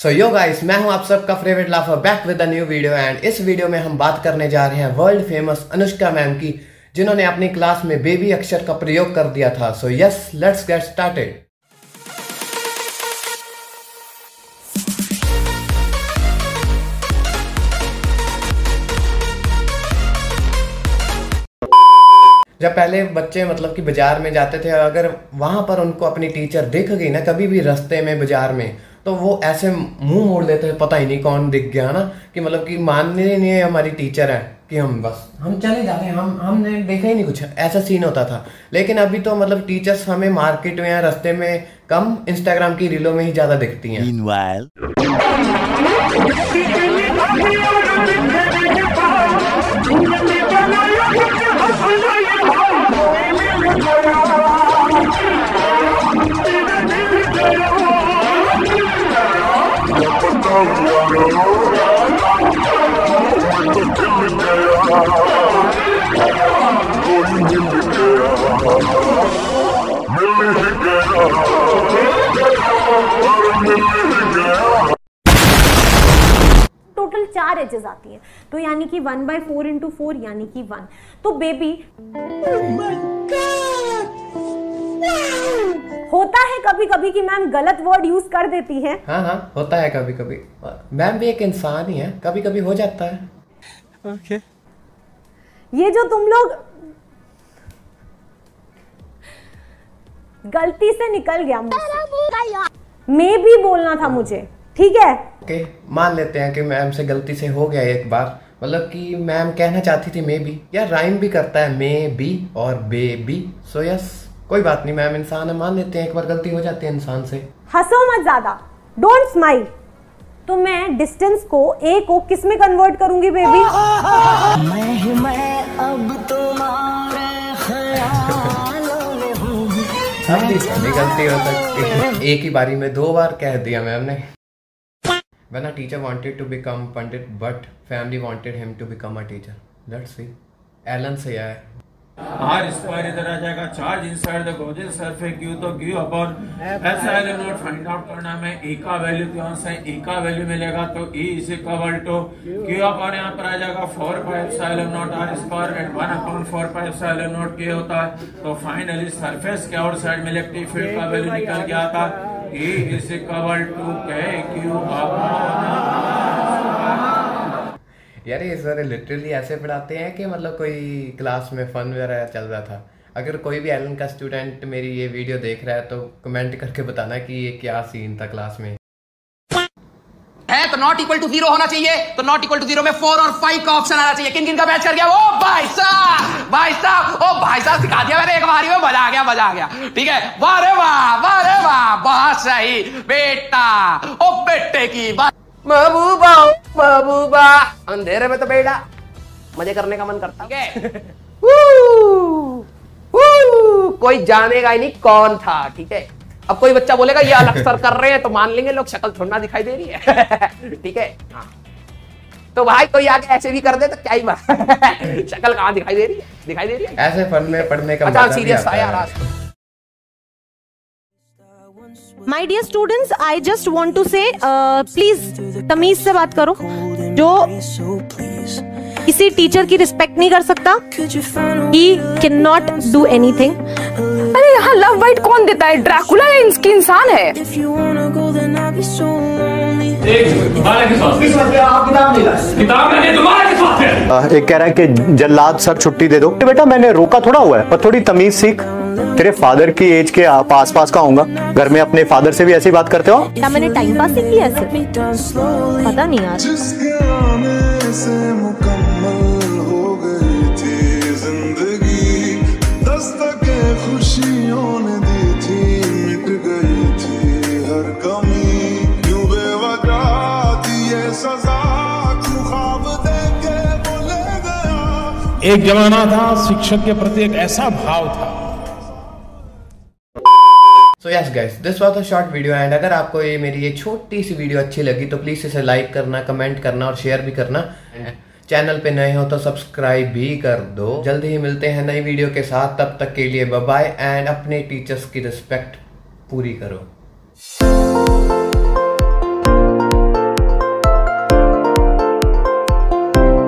सो yo guys मैं हूँ आप सबका favourite लाफर back with a new video and इस वीडियो में हम बात करने जा रहे हैं वर्ल्ड फ़ेमस अनुष्का मैम की, जिन्होंने अपनी क्लास में बेबी अक्षर का प्रयोग कर दिया था। So yes let's get started जब पहले बच्चे मतलब कि बाज़ार में जाते थे, अगर वहाँ पर उनको अपनी टीचर दिख गई ना, कभी भी रास्ते में बाज़ार में तो वो ऐसे मुँह मोड़ लेते हैं, पता ही नहीं कौन दिख गया ना? कि मतलब कि मानने नहीं हमारी टीचर है कि हम बस, हम चले जाते हैं, हम, हमने देखा ही नहीं कुछ, ऐसा सीन होता था। लेकिन अभी तो मतलब टीचर्स हमें मार्केट में या रास्ते में कम इंस्टाग्राम की रीलों में ही ज़्यादा दिखती हैं। टोटल चार एजेस आती है। तो यानी कि one by four into four यानी कि वन तो बेबी होता है कभी कभी कि मैम गलत वर्ड यूज़ कर देती हैं? हाँ हाँ होता है कभी कभी मैम भी एक इंसान ही है कभी कभी हो जाता है। Okay okay. ये जो तुम लोग गलती से निकल गया मुझसे। मैं भी बोलना था मुझे ठीक है? ओके मान लेते हैं कि मैम से गलती से हो गया एक बार। मतलब कि मैम कहना चाहती थी मे बी या राइम भी करता है मे बी और बे बी सो यस कोई बात नहीं मैम इंसान है मान लेते हैं एक बार गलती हो जाती है इंसान से। हंसो मत ज़्यादा। डोंट स्माइल तो मैं डिस्टेंस को ए को किसमें कन्वर्ट करूँगी बेबी अब भी भी गलती हो सकती। एक ही बारी में दो बार कह दिया मैम ने। When a teacher wanted to become pandit, but family wanted him to become a teacher. Let's see. Allen से आया। आर स्क्वायर इधर आ जाएगा। Charge inside the Gauss's surface Q तो Q upon epsilon not find out करना है ए का value कौन सा ए का वैल्यू मिलेगा तो E is equal to Q upon यहाँ पर आ जाएगा। 4 pi epsilon not R square and 1 upon 4 pi epsilon not K होता है। तो फाइनली सरफेस के आउट साइड में इलेक्ट्रिक फ़ील्ड का वैल्यू निकल गया था। E is equal to K Q upon यार ये सर लिटरली ऐसे पढ़ाते हैं कि मतलब कोई क्लास में फन वगैरह चल रहा था। अगर कोई भी एलन का स्टूडेंट मेरी ये वीडियो देख रहा है तो कमेंट करके बताना कि ये क्या सीन था क्लास में। है तो नॉट इक्वल टू ज़ीरो होना चाहिए तो नॉट इक्वल टू ज़ीरो में फोर और फाइव का ऑप्शन आना चाहिए। किन किन का मैच कर गया? ओ भाई साहब भाई साहब ओ भाई साहब सिखा दिया मैंने एक बारी में मज़ा आ गया मज़ा आ गया। ठीक है? वाह रे वाह वाह रे वाह बहुत सही। बेटा ओ बेटे की बात। महबूबा। महबूबा अंधेरे में तो बेटा मज़े करने का मन करता। है। वू, कोई जानेगा ही नहीं कौन था ठीक है? अब कोई बच्चा बोलेगा ये अलग सर कर रहे हैं तो मान लेंगे लोग शक्ल थोड़ा दिखाई दे रही है। ठीक है? हाँ। तो भाई कोई आगे ऐसे भी कर दे तो क्या ही बात। शक्ल कहाँ दिखाई दे रही है? दिखाई दे रही है? ऐसे फन में पढ़ने का अच्छा सीरियस है। आज my dear students I just want to say please तमीज से बात करो। जो किसी टीचर की रिस्पेक्ट नहीं कर सकता he can not do anything अरे यहाँ लव वाइट कौन देता है? ड्रैकुला या इसकी इंसान है? है। एक कह रहा है कि जल्लाद सर छुट्टी दे दो। बेटा मैंने रोका थोड़ा हुआ है पर थोड़ी तमीज सीख। तेरे फादर की एज के आप आस पास का होगा घर में अपने फादर से भी ऐसी बात करते हो क्या मैंने टाइम पास ही किया ऐसे। पता नहीं यार। जिसके आने से मुकम्मल हो गई थी ज़िंदगी दस्तकें खुशियों ने दी थी मिट गई थी हर कमी। क्यों बेवजह दिए सजा क्यों ख्वाब देके वो ले गया। एक जमाना था शिक्षक के प्रति एक ऐसा भाव था। So yes guys this was a short video and अगर आपको ये मेरी ये छोटी सी वीडियो अच्छी लगी तो प्लीज़ इसे लाइक करना कमेंट करना और शेयर भी करना। चैनल पे नए हो तो सब्सक्राइब भी कर दो। जल्दी ही मिलते हैं नई वीडियो के साथ। तब तक के लिए बाय एंड अपने टीचर्स की रिस्पेक्ट पूरी करो।